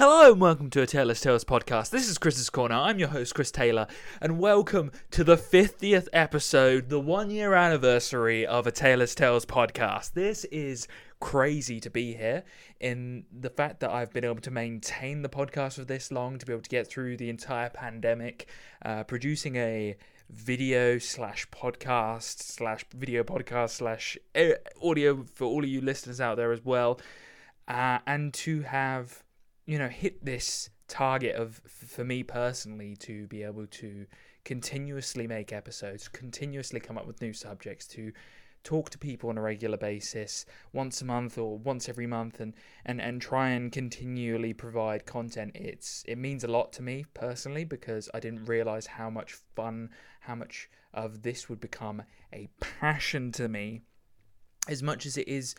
Hello and welcome to a Taylor's Tales podcast. This is Chris's Corner. I'm your host, Chris Taylor, and welcome to the 50th episode, the one year anniversary of a Taylor's Tales podcast. This is crazy to be here in the fact that I've been able to maintain the podcast for this long, to be able to get through the entire pandemic, uh, producing a video slash podcast slash video podcast slash eh, audio for all of you listeners out there as well, uh, and to have you know hit this target of for me personally to be able to continuously make episodes continuously come up with new subjects to talk to people on a regular basis once a month or once every month and and and try and continually provide content. It's it means a lot to me personally because I didn't realize how much fun how much of this would become a passion to me as much as it is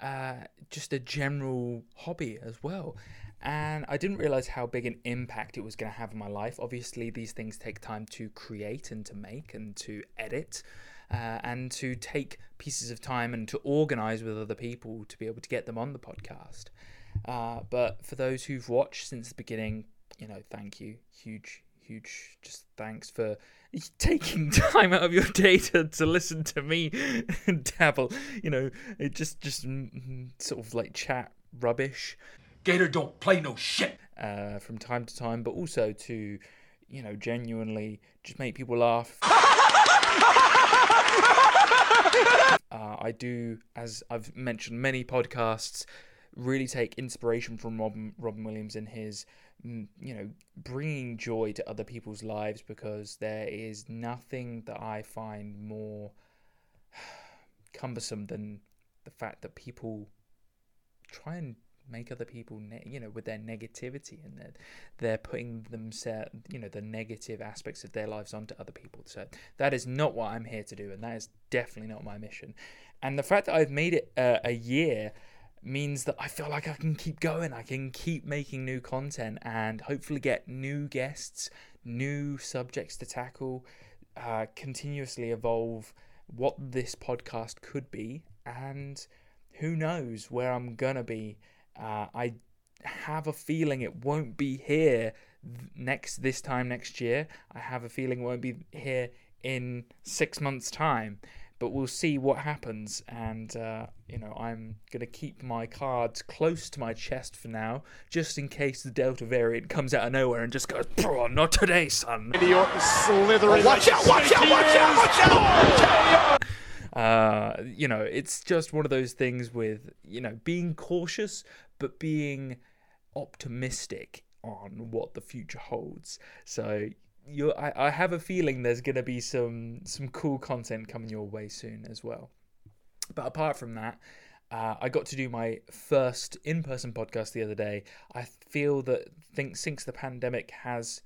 uh, just a general hobby as well and I didn't realize how big an impact it was going to have in my life. Obviously, these things take time to create and to make and to edit. Uh, and to take pieces of time and to organize with other people to be able to get them on the podcast. Uh, but for those who've watched since the beginning, you know, thank you. Huge, huge, just thanks for taking time out of your day to, to listen to me dabble. You know, it just, just sort of like chat rubbish. Gator don't play no shit. Uh, from time to time, but also to, you know, genuinely just make people laugh. Uh, I do, as I've mentioned many podcasts, really take inspiration from Robin, Robin Williams and his, mm, you know, bringing joy to other people's lives because there is nothing that I find more cumbersome than the fact that people try and make other people ne- you know with their negativity and they're, they're putting themselves you know the negative aspects of their lives onto other people. So that is not what i'm here to do and that is definitely not my mission. And the fact that i've made it uh, a year means that i feel like i can keep going. I can keep making new content and hopefully get new guests new subjects to tackle uh, continuously evolve what this podcast could be. And who knows where i'm gonna be uh, I have a feeling it won't be here next this time next year. I have a feeling it won't be here in six months' time. But we'll see what happens, and uh, you know I'm gonna keep my cards close to my chest for now, just in case the Delta variant comes out of nowhere and just goes, "Not today, son." slithering. Watch out! Watch out! Watch out! Watch out! Uh, you know, it's just one of those things with, you know, being cautious, but being optimistic on what the future holds. So you I, I have a feeling there's gonna be some some cool content coming your way soon as well. But apart from that, uh, I got to do my first in-person podcast the other day. I feel that think since the pandemic has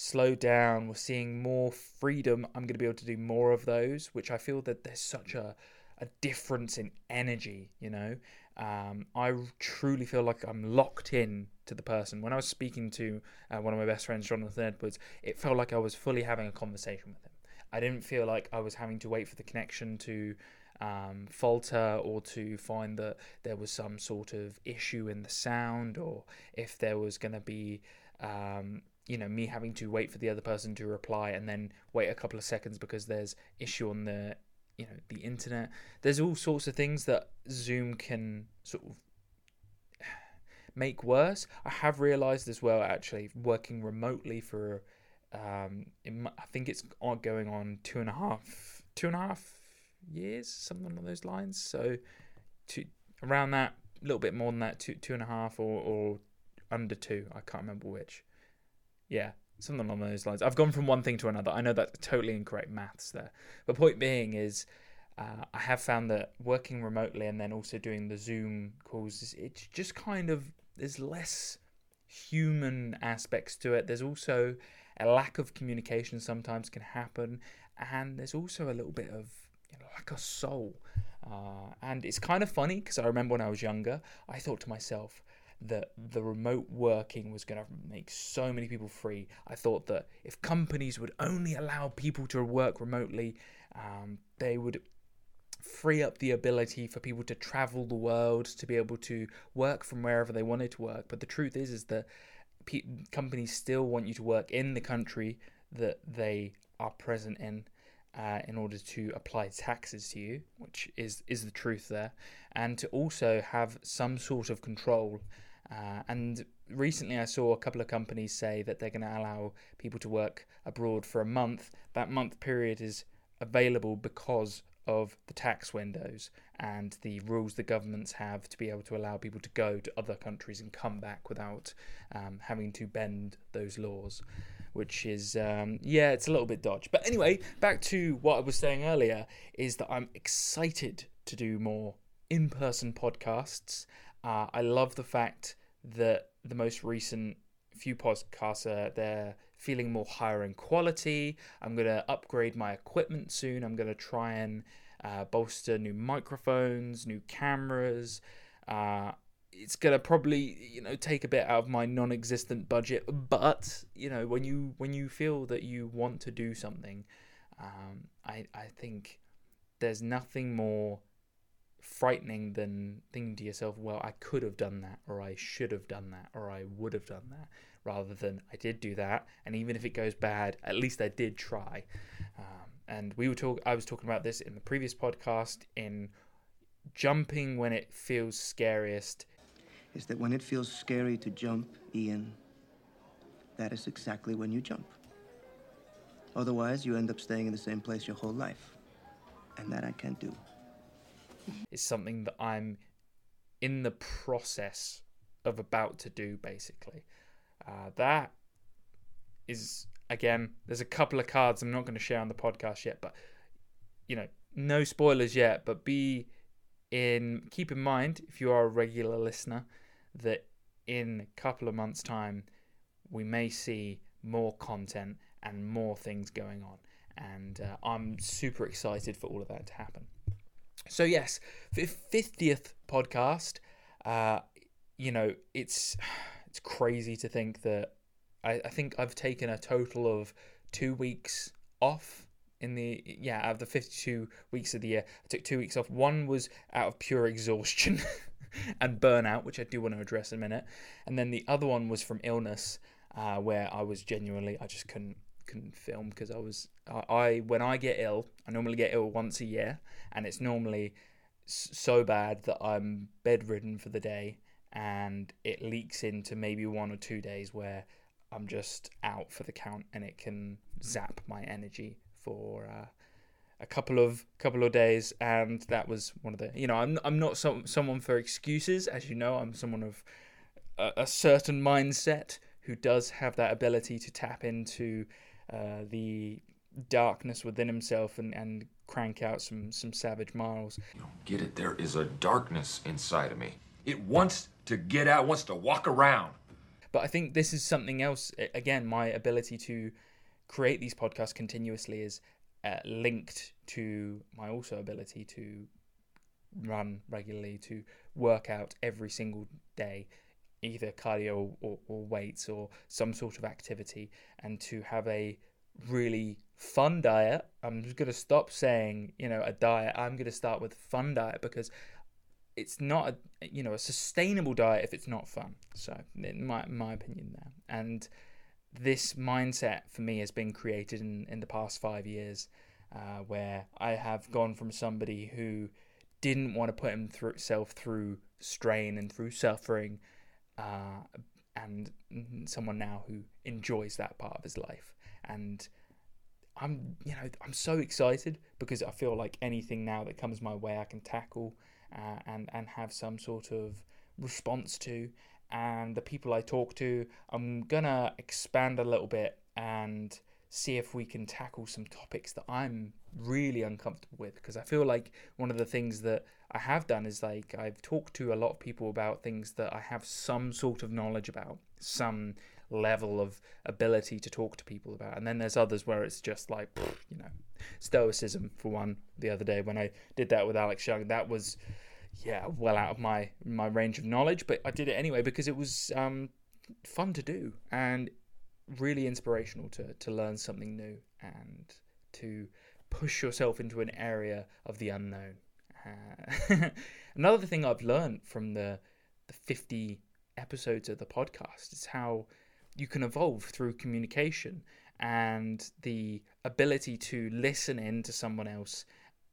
slow down, we're seeing more freedom. I'm going to be able to do more of those, which I feel that there's such a, a difference in energy, you know. Um, I truly feel like I'm locked in to the person. When I was speaking to uh, one of my best friends, Jonathan Edwards, it felt like I was fully having a conversation with him. I didn't feel like I was having to wait for the connection to um, falter or to find that there was some sort of issue in the sound or if there was going to be um, you know me having to wait for the other person to reply and then wait a couple of seconds because there's issue on the you know the internet. There's all sorts of things that zoom can sort of make worse. I have realized as well actually working remotely for um i think it's going on two and a half two and a half years something along those lines. So two around that a little bit more than that two two and a half or or under two i can't remember which yeah, something along those lines. I've gone from one thing to another. I know that's totally incorrect maths there. But point being is, uh, I have found that working remotely and then also doing the Zoom calls, it's just kind of there's less human aspects to it. There's also a lack of communication sometimes can happen, and there's also a little bit of you know, like a soul. Uh, and it's kind of funny because I remember when I was younger, I thought to myself, that the remote working was going to make so many people free. I thought that if companies would only allow people to work remotely, um, they would free up the ability for people to travel the world, to be able to work from wherever they wanted to work. But the truth is, is that pe- companies still want you to work in the country that they are present in. Uh, in order to apply taxes to you, which is is the truth there, and to also have some sort of control. Uh, and recently, I saw a couple of companies say that they're going to allow people to work abroad for a month. That month period is available because of the tax windows and the rules the governments have to be able to allow people to go to other countries and come back without um, having to bend those laws which is um, yeah, it's a little bit dodge. But anyway, back to what I was saying earlier is that I'm excited to do more in-person podcasts. Uh, I love the fact that the most recent few podcasts are they're feeling more higher in quality. I'm gonna upgrade my equipment soon. I'm gonna try and uh, bolster new microphones, new cameras. Uh, it's gonna probably you know take a bit out of my non-existent budget but you know when you when you feel that you want to do something um, I I think there's nothing more frightening than thinking to yourself well I could have done that or I should have done that or I would have done that rather than I did do that and even if it goes bad at least I did try um, and we were talk I was talking about this in the previous podcast in jumping when it feels scariest is that when it feels scary to jump, Ian, that is exactly when you jump. Otherwise, you end up staying in the same place your whole life. And that I can't do. It's something that I'm in the process of about to do, basically. Uh, that is, again, there's a couple of cards I'm not going to share on the podcast yet, but, you know, no spoilers yet, but be in, keep in mind, if you are a regular listener, that in a couple of months' time, we may see more content and more things going on. And uh, I'm super excited for all of that to happen. So, yes, 50th podcast, uh, you know, it's it's crazy to think that I, I think I've taken a total of two weeks off in the yeah out of the 52 weeks of the year i took two weeks off one was out of pure exhaustion and burnout, which I do want to address in a minute. And then the other one was from illness, uh, where I was genuinely I just couldn't couldn't film because I was I, I when I get ill, I normally get ill once a year, and it's normally so bad that I'm bedridden for the day, and it leaks into maybe one or two days where I'm just out for the count, and it can zap my energy for uh, a couple of couple of days, and that was one of the. You know, I'm I'm not some someone for excuses, as you know. I'm someone of a, a certain mindset who does have that ability to tap into uh, the darkness within himself and, and crank out some some savage miles. You don't get it. There is a darkness inside of me. It wants to get out, wants to walk around. But I think this is something else. Again, my ability to create these podcasts continuously is uh, linked to my also ability to run regularly, to work out every single day, either cardio or, or weights or some sort of activity, and to have a really fun diet. I'm just going to stop saying, you know, a diet. I'm going to start with fun diet because it's not a you know a sustainable diet if it's not fun. So in my my opinion there. And this mindset for me has been created in, in the past five years, uh, where I have gone from somebody who didn't want to put himself through strain and through suffering, uh, and someone now who enjoys that part of his life. And I'm, you know, I'm so excited because I feel like anything now that comes my way, I can tackle uh, and and have some sort of response to and the people I talk to. I'm gonna expand a little bit and see if we can tackle some topics that I'm really uncomfortable with because I feel like one of the things that I have done is like I've talked to a lot of people about things that I have some sort of knowledge about, some level of ability to talk to people about. And then there's others where it's just like, you know, stoicism for one. The other day when I did that with Alex Young, that was yeah, well out of my my range of knowledge, but I did it anyway because it was um, fun to do and really inspirational to to learn something new and to push yourself into an area of the unknown. Uh, another thing I've learned from the the 50 episodes of the podcast is how you can evolve through communication and the ability to listen in to someone else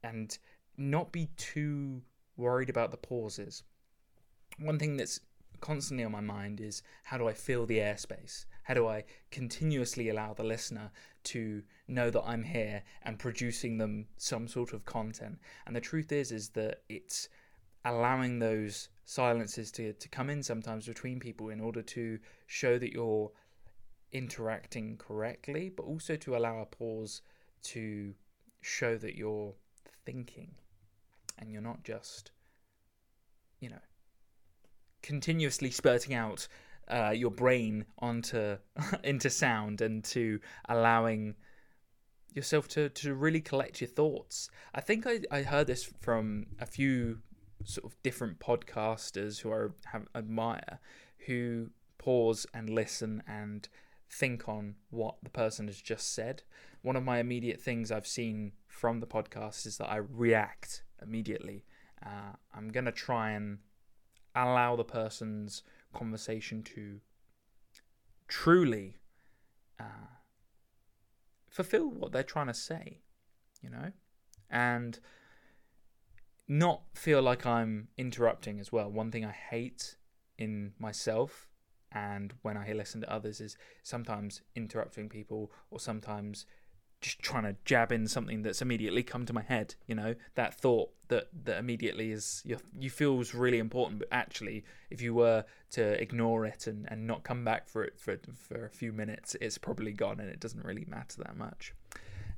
and not be too worried about the pauses. One thing that's constantly on my mind is how do I fill the airspace? How do I continuously allow the listener to know that I'm here and producing them some sort of content? And the truth is is that it's allowing those silences to, to come in sometimes between people in order to show that you're interacting correctly, but also to allow a pause to show that you're thinking and you're not just, you know, continuously spurting out uh, your brain onto into sound and to allowing yourself to, to really collect your thoughts. I think I, I heard this from a few sort of different podcasters who I have, admire who pause and listen and think on what the person has just said. One of my immediate things I've seen from the podcast is that I react immediately. Uh, I'm going to try and allow the person's conversation to truly uh, fulfill what they're trying to say, you know? And not feel like I'm interrupting as well. One thing I hate in myself and when I listen to others is sometimes interrupting people or sometimes just trying to jab in something that's immediately come to my head you know? That thought that that immediately is you, feels really important but actually if you were to ignore it and, and not come back for it for, for a few minutes it's probably gone and it doesn't really matter that much.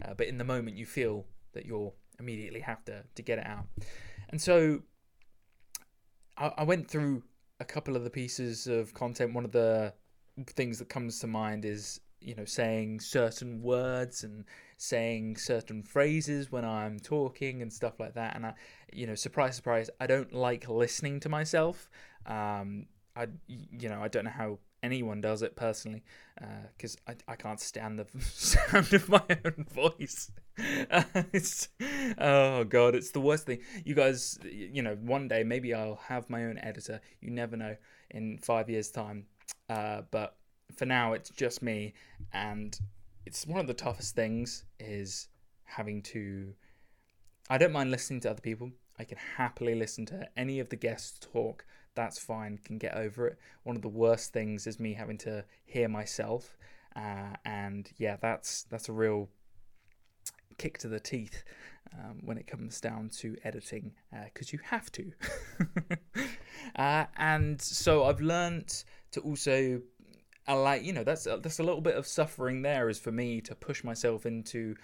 Uh, but in the moment you feel that you'll immediately have to to get it out. And so I, I went through a couple of the pieces of content. One of the things that comes to mind is you know saying certain words and saying certain phrases when I'm talking and stuff like that. And I you know surprise surprise I don't like listening to myself. Um I you know I don't know how anyone does it personally because uh, I, I can't stand the sound of my own voice. Oh god it's the worst thing. You guys you know one day maybe I'll have my own editor. You never know in five years time. Uh, but for now it's just me. And it's one of the toughest things is having to i don't mind listening to other people. I can happily listen to any of the guests talk. That's fine can get over it. One of the worst things is me having to hear myself. Uh, and yeah that's that's a real kick to the teeth um, when it comes down to editing because uh, you have to. Uh, and so i've learned to also like you know that's that's a little bit of suffering there is for me to push myself into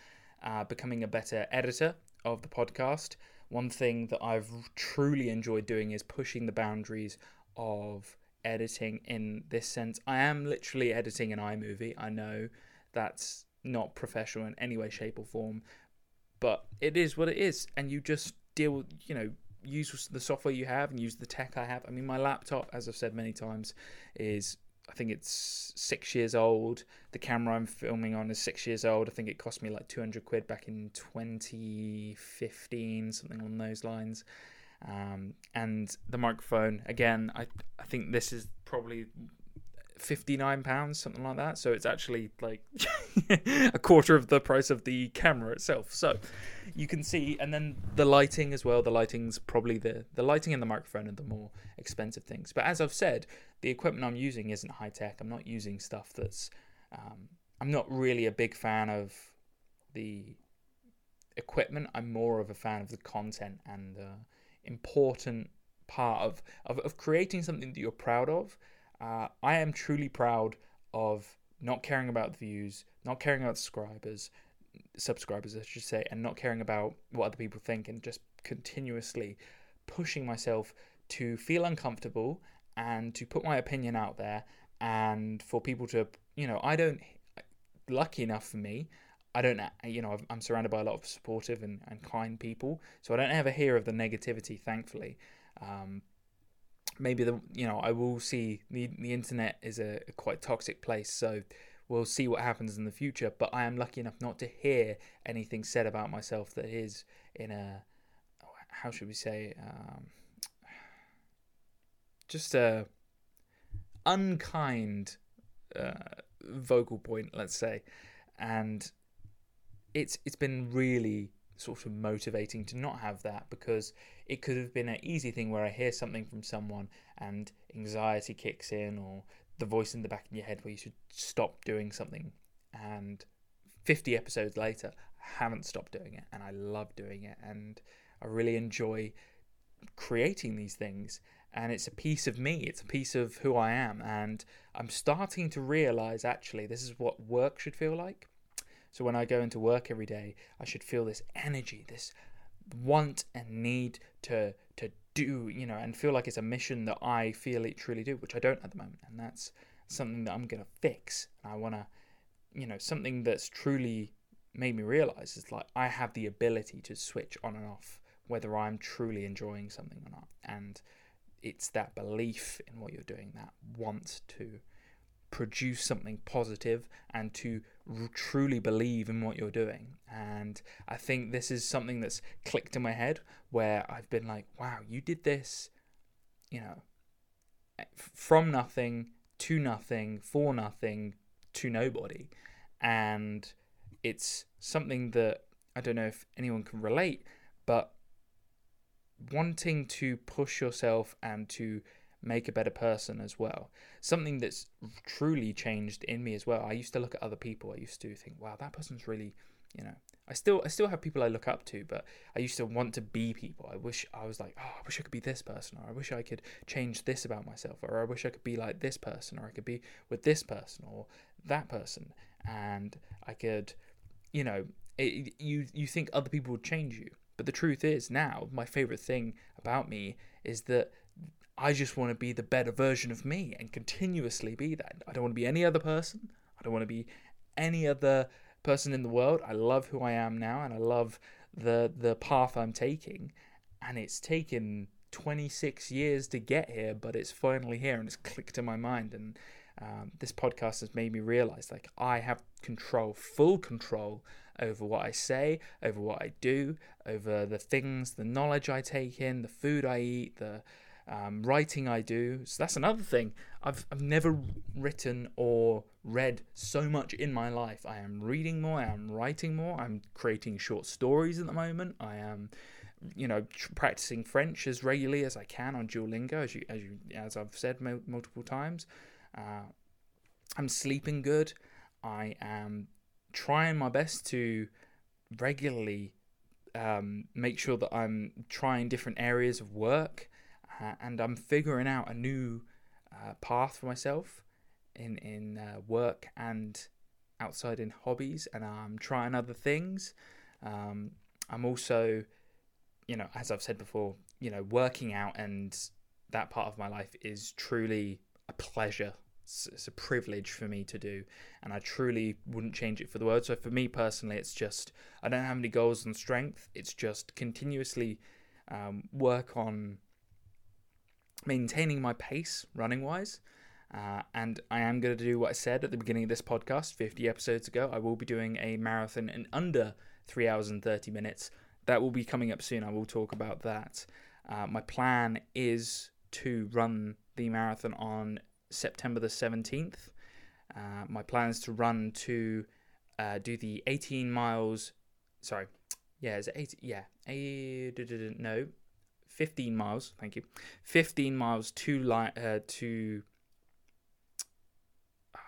uh, becoming a better editor of the podcast. One thing that I've truly enjoyed doing is pushing the boundaries of editing in this sense. I am literally editing an iMovie. I know that's not professional in any way, shape, or form, but it is what it is, and you just deal, with you know, use the software you have and use the tech I have. I mean, my laptop, as I've said many times, is I think it's six years old. The camera I'm filming on is six years old. I think it cost me like 200 quid back in 2015, something along those lines. Um, and the microphone, again, I, I think this is probably 59 pounds something like that. So it's actually like a quarter of the price of the camera itself. So you can see and then the lighting as well. The lighting's probably the the lighting and the microphone are the more expensive things. But as i've said the equipment i'm using isn't high tech. I'm not using stuff that's um, i'm not really a big fan of the equipment. I'm more of a fan of the content and the important part of, of, of creating something that you're proud of uh, I am truly proud of not caring about views, not caring about subscribers, subscribers I should say, and not caring about what other people think, and just continuously pushing myself to feel uncomfortable and to put my opinion out there, and for people to, you know, I don't. Lucky enough for me, I don't, you know, I'm surrounded by a lot of supportive and, and kind people, so I don't ever hear of the negativity, thankfully. Um, maybe the you know I will see the the internet is a, a, quite toxic place, so we'll see what happens in the future. But I am lucky enough not to hear anything said about myself that is in a how should we say um, just a unkind uh, vocal point, let's say, and it's it's been really sort of motivating to not have that because it could have been an easy thing where I hear something from someone and anxiety kicks in or the voice in the back of your head where you should stop doing something. And 50 episodes later I haven't stopped doing it and I love doing it and I really enjoy creating these things. And it's a piece of me. It's a piece of who I am. And I'm starting to realize actually this is what work should feel like so when I go into work every day I should feel this energy this want and need to to do you know and feel like it's a mission that I feel it truly do which I don't at the moment. And that's something that I'm to fix. And I want to you know something that's truly made me realize is like I have the ability to switch on and off whether I'm truly enjoying something or not. And it's that belief in what you're doing that want to produce something positive and to r- truly believe in what you're doing. And i think this is something that's clicked in my head where i've been like wow you did this you know eh, from nothing to nothing for nothing to nobody. And it's something that i don't know if anyone can relate but wanting to push yourself and to make a better person as well. Something that's truly changed in me as well. I used to look at other people. I used to think, wow, that person's really, you know, I still I still have people I look up to, but I used to want to be people. I wish I was like, oh, I wish I could be this person, or I wish I could change this about myself, or I wish I could be like this person, or I could be with this person or that person, and I could, you know, it, you you think other people would change you, but the truth is now my favorite thing about me is that I just want to be the better version of me and continuously be that. I don't want to be any other person. I don't want to be any other person in the world. I love who I am now and I love the the path I'm taking. And it's taken 26 years to get here, but it's finally here and it's clicked in my mind. And um, this podcast has made me realize like I have control, full control over what I say, over what I do, over the things, the knowledge I take in, the food I eat, the um, writing I do. So that's another thing. I've, I've never written or read so much in my life. I am reading more, I am writing more, I'm creating short stories at the moment. I am, you know, tr- practicing French as regularly as I can on Duolingo, as you, as you, as I've said mo- multiple times. Uh, I'm sleeping good. I am trying my best to regularly um, make sure that I'm trying different areas of work uh, and I'm figuring out a new uh, path for myself in in uh, work and outside in hobbies, and I'm trying other things. Um, I'm also, you know, as I've said before, you know, working out and that part of my life is truly a pleasure. It's, it's a privilege for me to do, and I truly wouldn't change it for the world. So for me personally, it's just I don't have any goals and strength. It's just continuously um, work on maintaining my pace running wise. Uh, and I am going to do what I said at the beginning of this podcast 50 episodes ago. I will be doing a marathon in under 3 hours and 30 minutes. That will be coming up soon. I will talk about that. Uh, my plan is to run the marathon on September the 17th. Uh, my plan is to run to uh, do the 18 miles. Sorry. Yeah, is it 18? Yeah. A, no, 15 miles. Thank you. 15 miles to li- uh, to.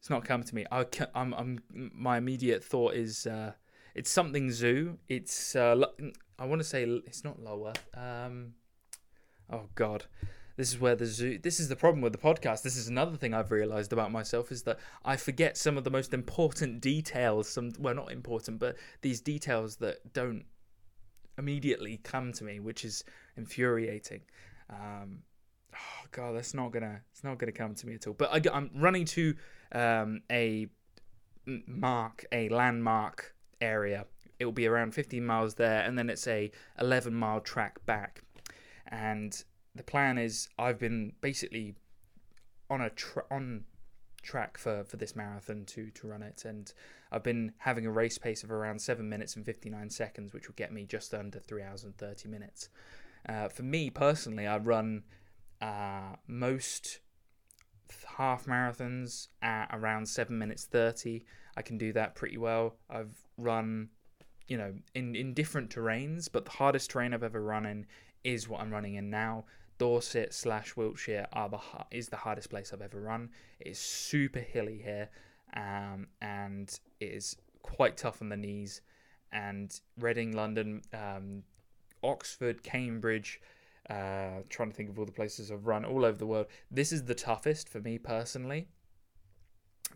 It's not coming to me. I am I'm, my immediate thought is uh, it's something zoo. It's uh, I want to say it's not lower. Um, oh God, this is where the zoo. This is the problem with the podcast. This is another thing I've realised about myself is that I forget some of the most important details. Some well, not important, but these details that don't immediately come to me, which is infuriating. Um, oh god, that's not gonna it's not gonna come to me at all. But I, am running to um, a mark, a landmark area. It will be around 15 miles there, and then it's a 11 mile track back. And the plan is, I've been basically on a tra- on track for for this marathon to to run it and I've been having a race pace of around 7 minutes and 59 seconds which will get me just under 3 hours and 30 minutes. Uh, for me personally I run uh, most half marathons at around 7 minutes 30. I can do that pretty well. I've run you know in in different terrains but the hardest terrain I've ever run in is what I'm running in now. Dorset slash Wiltshire are the is the hardest place I've ever run. It is super hilly here, um, and it is quite tough on the knees. And Reading, London, um, Oxford, Cambridge. Uh, trying to think of all the places I've run all over the world. This is the toughest for me personally,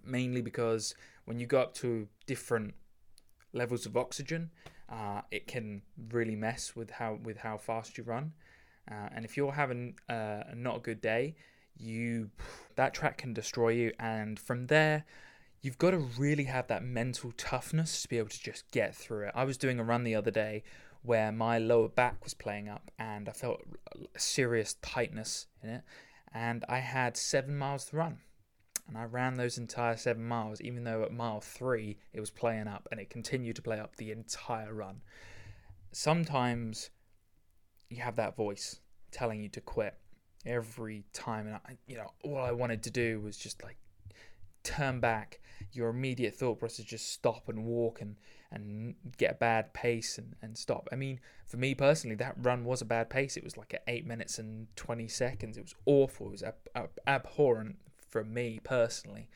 mainly because when you go up to different levels of oxygen, uh, it can really mess with how with how fast you run. Uh, and if you're having uh, not a good day, you that track can destroy you. And from there, you've got to really have that mental toughness to be able to just get through it. I was doing a run the other day where my lower back was playing up, and I felt a serious tightness in it. And I had seven miles to run. And I ran those entire seven miles, even though at mile three it was playing up and it continued to play up the entire run. Sometimes you have that voice telling you to quit every time. And I, you know all I wanted to do was just like turn back. Your immediate thought process just stop and walk and and get a bad pace and, and stop. I mean for me personally that run was a bad pace. It was like at 8 minutes and 20 seconds. It was awful. It was ab- ab- abhorrent for me personally.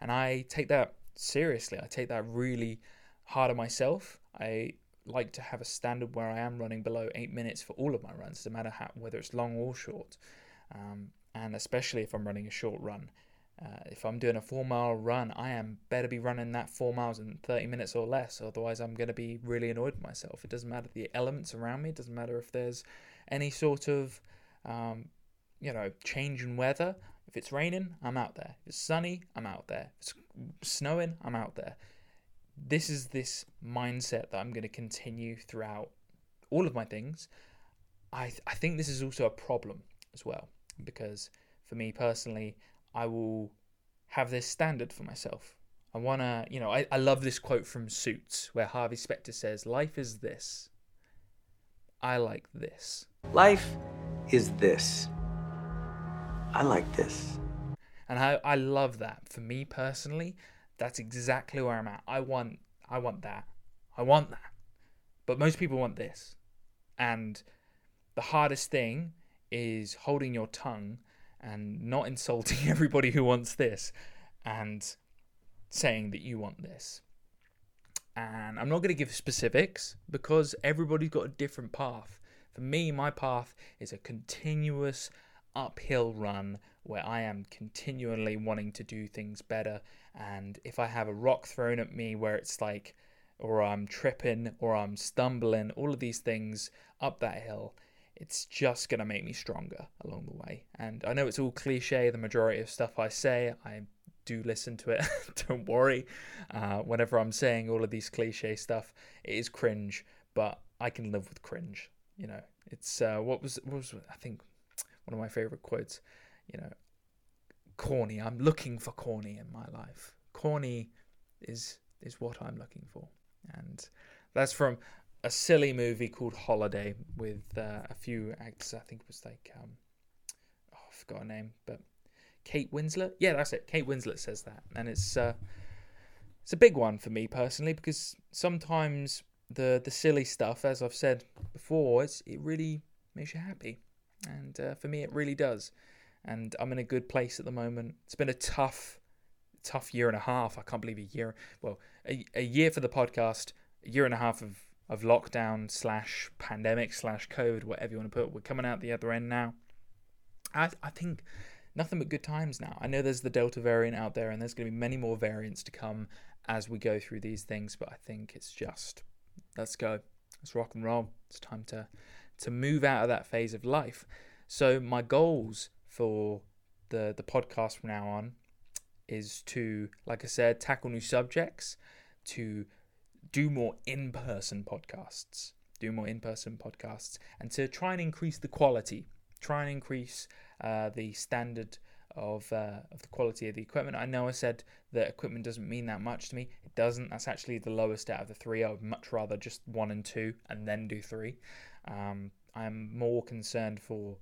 And I take that seriously. I take that really hard on myself. I like to have a standard where I am running below eight minutes for all of my runs, no matter how, whether it's long or short. Um, and especially if I'm running a short run. Uh, if I'm doing a four mile run, I am better be running that four miles in 30 minutes or less. Otherwise, I'm going to be really annoyed with myself. It doesn't matter the elements around me. It doesn't matter if there's any sort of, um, you know, change in weather. If it's raining, I'm out there. If it's sunny, I'm out there. If it's snowing, I'm out there this is this mindset that I'm going to continue throughout all of my things. I th- I think this is also a problem as well because for me personally, I will have this standard for myself. I want to, you know, I, I love this quote from Suits where Harvey Specter says, Life is this. I like this. Life is this. I like this. And I, I love that. For me personally, that's exactly where I'm at. I want I want that. I want that. But most people want this. And the hardest thing is holding your tongue and not insulting everybody who wants this and saying that you want this. And I'm not going to give specifics because everybody's got a different path. For me, my path is a continuous uphill run where I am continually wanting to do things better. And if I have a rock thrown at me where it's like, or I'm tripping or I'm stumbling, all of these things up that hill, it's just going to make me stronger along the way. And I know it's all cliche, the majority of stuff I say, I do listen to it. Don't worry. Uh, whenever I'm saying all of these cliche stuff, it is cringe, but I can live with cringe. You know, it's uh, what was what was I think one of my favorite quotes you know, corny. I'm looking for corny in my life. Corny is is what I'm looking for, and that's from a silly movie called Holiday with uh, a few actors. I think it was like um, oh, I forgot her name, but Kate Winslet. Yeah, that's it. Kate Winslet says that, and it's uh, it's a big one for me personally because sometimes the the silly stuff, as I've said before, it's, it really makes you happy, and uh, for me, it really does and I'm in a good place at the moment. It's been a tough, tough year and a half. I can't believe a year. Well, a, a year for the podcast, a year and a half of of lockdown slash pandemic slash COVID, whatever you want to put. We're coming out the other end now. I I think nothing but good times now. I know there's the Delta variant out there, and there's going to be many more variants to come as we go through these things. But I think it's just let's go, let's rock and roll. It's time to to move out of that phase of life. So my goals for the the podcast from now on is to, like I said, tackle new subjects, to do more in person podcasts, do more in person podcasts, and to try and increase the quality, try and increase uh, the standard of uh, of the quality of the equipment. I know I said that equipment doesn't mean that much to me. It doesn't. That's actually the lowest out of the three. I would much rather just one and two and then do three. Um, I'm more concerned for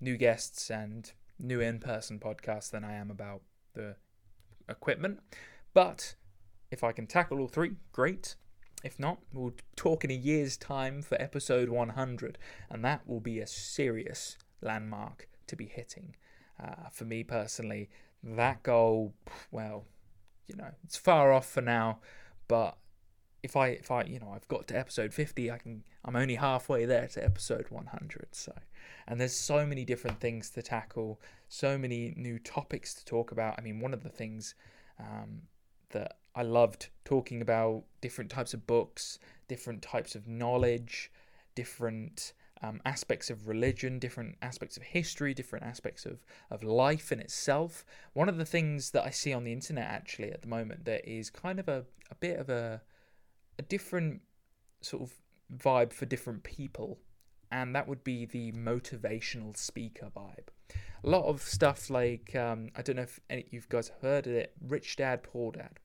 new guests and new in-person podcasts than I am about the equipment. But if I can tackle all three, great. If not, we'll talk in a year's time for episode 100, and that will be a serious landmark to be hitting. Uh, for me personally, that goal, well, you know, it's far off for now, but if I if I you know I've got to episode 50 I can I'm only halfway there to episode 100 so and there's so many different things to tackle so many new topics to talk about I mean one of the things um, that I loved talking about different types of books different types of knowledge different um, aspects of religion, different aspects of history, different aspects of, of life in itself. One of the things that I see on the internet actually at the moment that is kind of a, a bit of a a different sort of vibe for different people, and that would be the motivational speaker vibe. A lot of stuff like um, I don't know if any you guys heard of it, Rich Dad Poor Dad.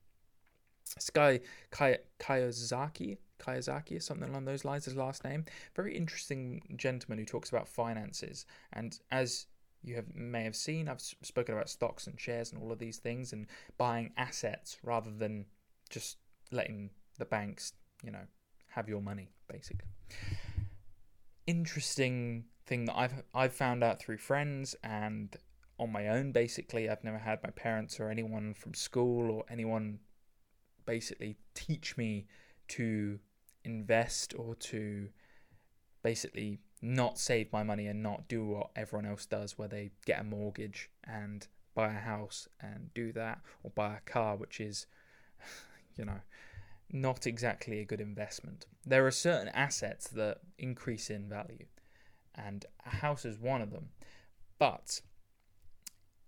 This guy Kay- Kiyosaki, Kiyosaki or something along those lines. His last name. Very interesting gentleman who talks about finances, and as you have may have seen, I've spoken about stocks and shares and all of these things, and buying assets rather than just letting the banks, you know, have your money basically. Interesting thing that I've I've found out through friends and on my own basically I've never had my parents or anyone from school or anyone basically teach me to invest or to basically not save my money and not do what everyone else does where they get a mortgage and buy a house and do that or buy a car which is you know not exactly a good investment. There are certain assets that increase in value, and a house is one of them. But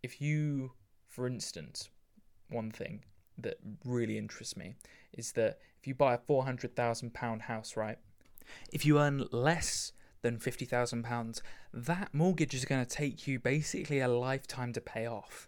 if you, for instance, one thing that really interests me is that if you buy a £400,000 house, right, if you earn less than £50,000, that mortgage is going to take you basically a lifetime to pay off.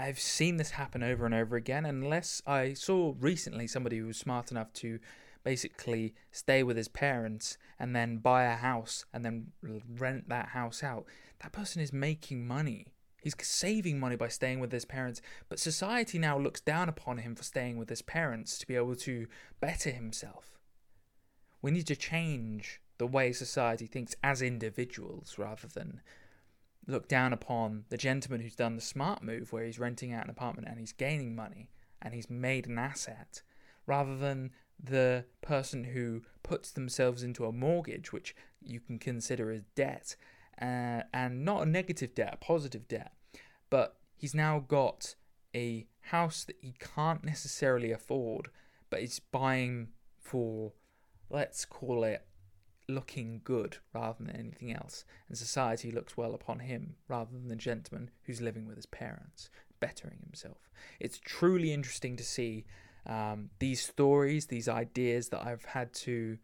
I've seen this happen over and over again, unless I saw recently somebody who was smart enough to basically stay with his parents and then buy a house and then rent that house out. That person is making money. He's saving money by staying with his parents, but society now looks down upon him for staying with his parents to be able to better himself. We need to change the way society thinks as individuals rather than look down upon the gentleman who's done the smart move where he's renting out an apartment and he's gaining money and he's made an asset rather than the person who puts themselves into a mortgage which you can consider as debt uh, and not a negative debt a positive debt but he's now got a house that he can't necessarily afford but he's buying for let's call it looking good rather than anything else, and society looks well upon him rather than the gentleman who's living with his parents, bettering himself. It's truly interesting to see um, these stories, these ideas that I've had to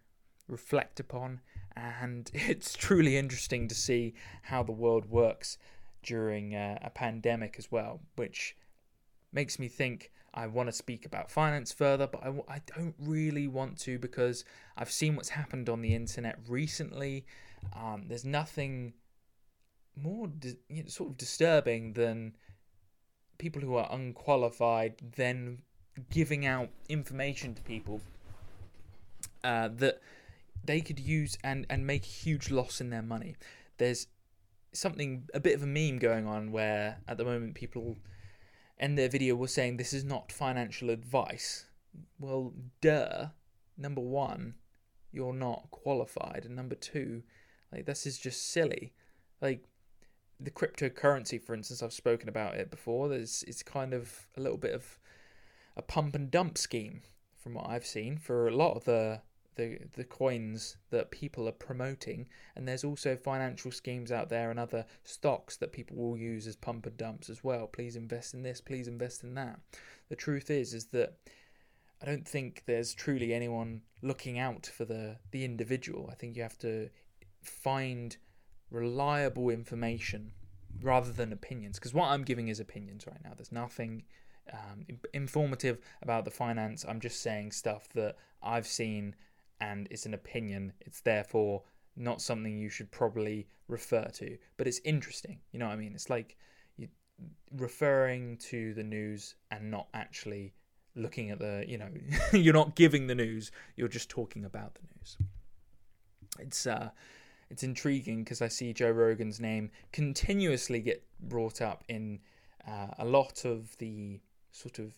reflect upon, and it's truly interesting to see how the world works during uh, a pandemic as well, which makes me think I want to speak about finance further, but I, I don't really want to because I've seen what's happened on the internet recently. Um, there's nothing more di- you know, sort of disturbing than people who are unqualified then giving out information to people uh, that they could use and, and make a huge loss in their money. There's something, a bit of a meme going on where at the moment people and their video was saying this is not financial advice. Well, duh. Number one, you're not qualified, and number two, like this is just silly. Like the cryptocurrency, for instance, I've spoken about it before. There's it's kind of a little bit of a pump and dump scheme from what I've seen for a lot of the the the coins that people are promoting and there's also financial schemes out there and other stocks that people will use as pump and dumps as well please invest in this please invest in that the truth is is that I don't think there's truly anyone looking out for the the individual I think you have to find reliable information rather than opinions. Because what I'm giving is opinions right now. There's nothing um, informative about the finance. I'm just saying stuff that I've seen and it's an opinion. It's therefore not something you should probably refer to, but it's interesting. You know what I mean? It's like referring to the news and not actually looking at the, you know, you're not giving the news, you're just talking about the news. It's uh it's intriguing because I see Joe Rogan's name continuously get brought up in uh, a lot of the sort of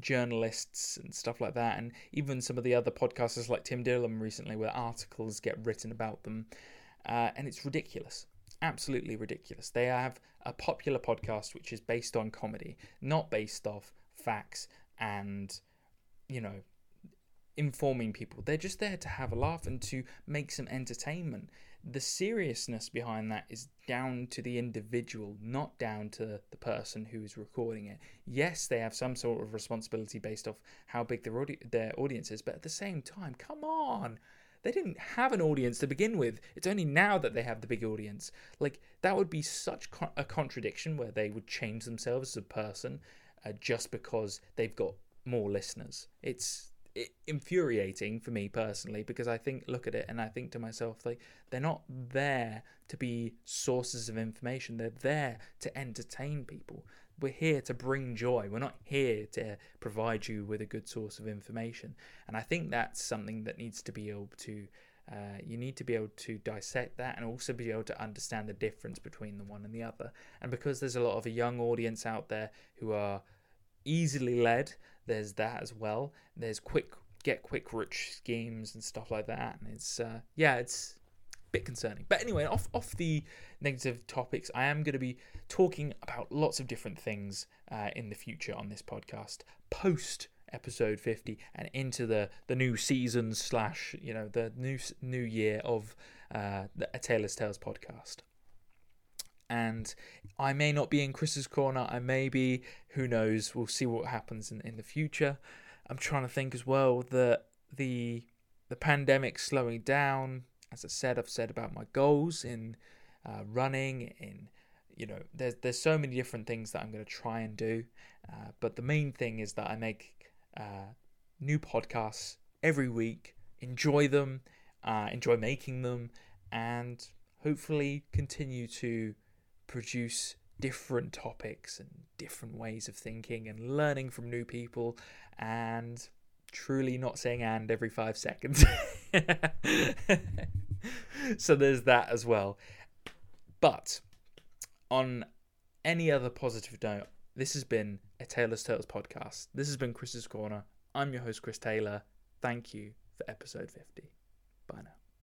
journalists and stuff like that, and even some of the other podcasters like Tim Dillon recently, where articles get written about them, uh, and it's ridiculous. Absolutely ridiculous. They have a popular podcast which is based on comedy, not based off facts and, you know, informing people. They're just there to have a laugh and to make some entertainment the seriousness behind that is down to the individual, not down to the person who is recording it. Yes, they have some sort of responsibility based off how big their, audi- their audience is, but at the same time, come on. They didn't have an audience to begin with. It's only now that they have the big audience. Like, that would be such co- a contradiction where they would change themselves as a person uh, just because they've got more listeners. It's infuriating for me personally because I think look at it and I think to myself like they're not there to be sources of information. They're there to entertain people. We're here to bring joy. We're not here to provide you with a good source of information. And I think that's something that needs to be able to uh, you need to be able to dissect that and also be able to understand the difference between the one and the other. And because there's a lot of a young audience out there who are easily led there's that as well. There's quick get quick rich schemes and stuff like that, and it's uh, yeah, it's a bit concerning. But anyway, off off the negative topics, I am going to be talking about lots of different things uh, in the future on this podcast post episode 50 and into the the new season slash you know the new new year of uh, the A Taylor's Tales podcast and I may not be in Chris's corner. I may be. Who knows? We'll see what happens in, in the future. I'm trying to think as well that the the pandemic slowing down. As I said, I've said about my goals in uh, running. In you know, there's there's so many different things that I'm going to try and do. Uh, but the main thing is that I make uh, new podcasts every week. Enjoy them. Uh, enjoy making them, and hopefully continue to produce different topics and different ways of thinking and learning from new people and truly not saying and every five seconds. so there's that as well. But on any other positive note, this has been a Taylor's Turtles podcast. This has been Chris's Corner. I'm your host, Chris Taylor. Thank you for episode 50. Bye now.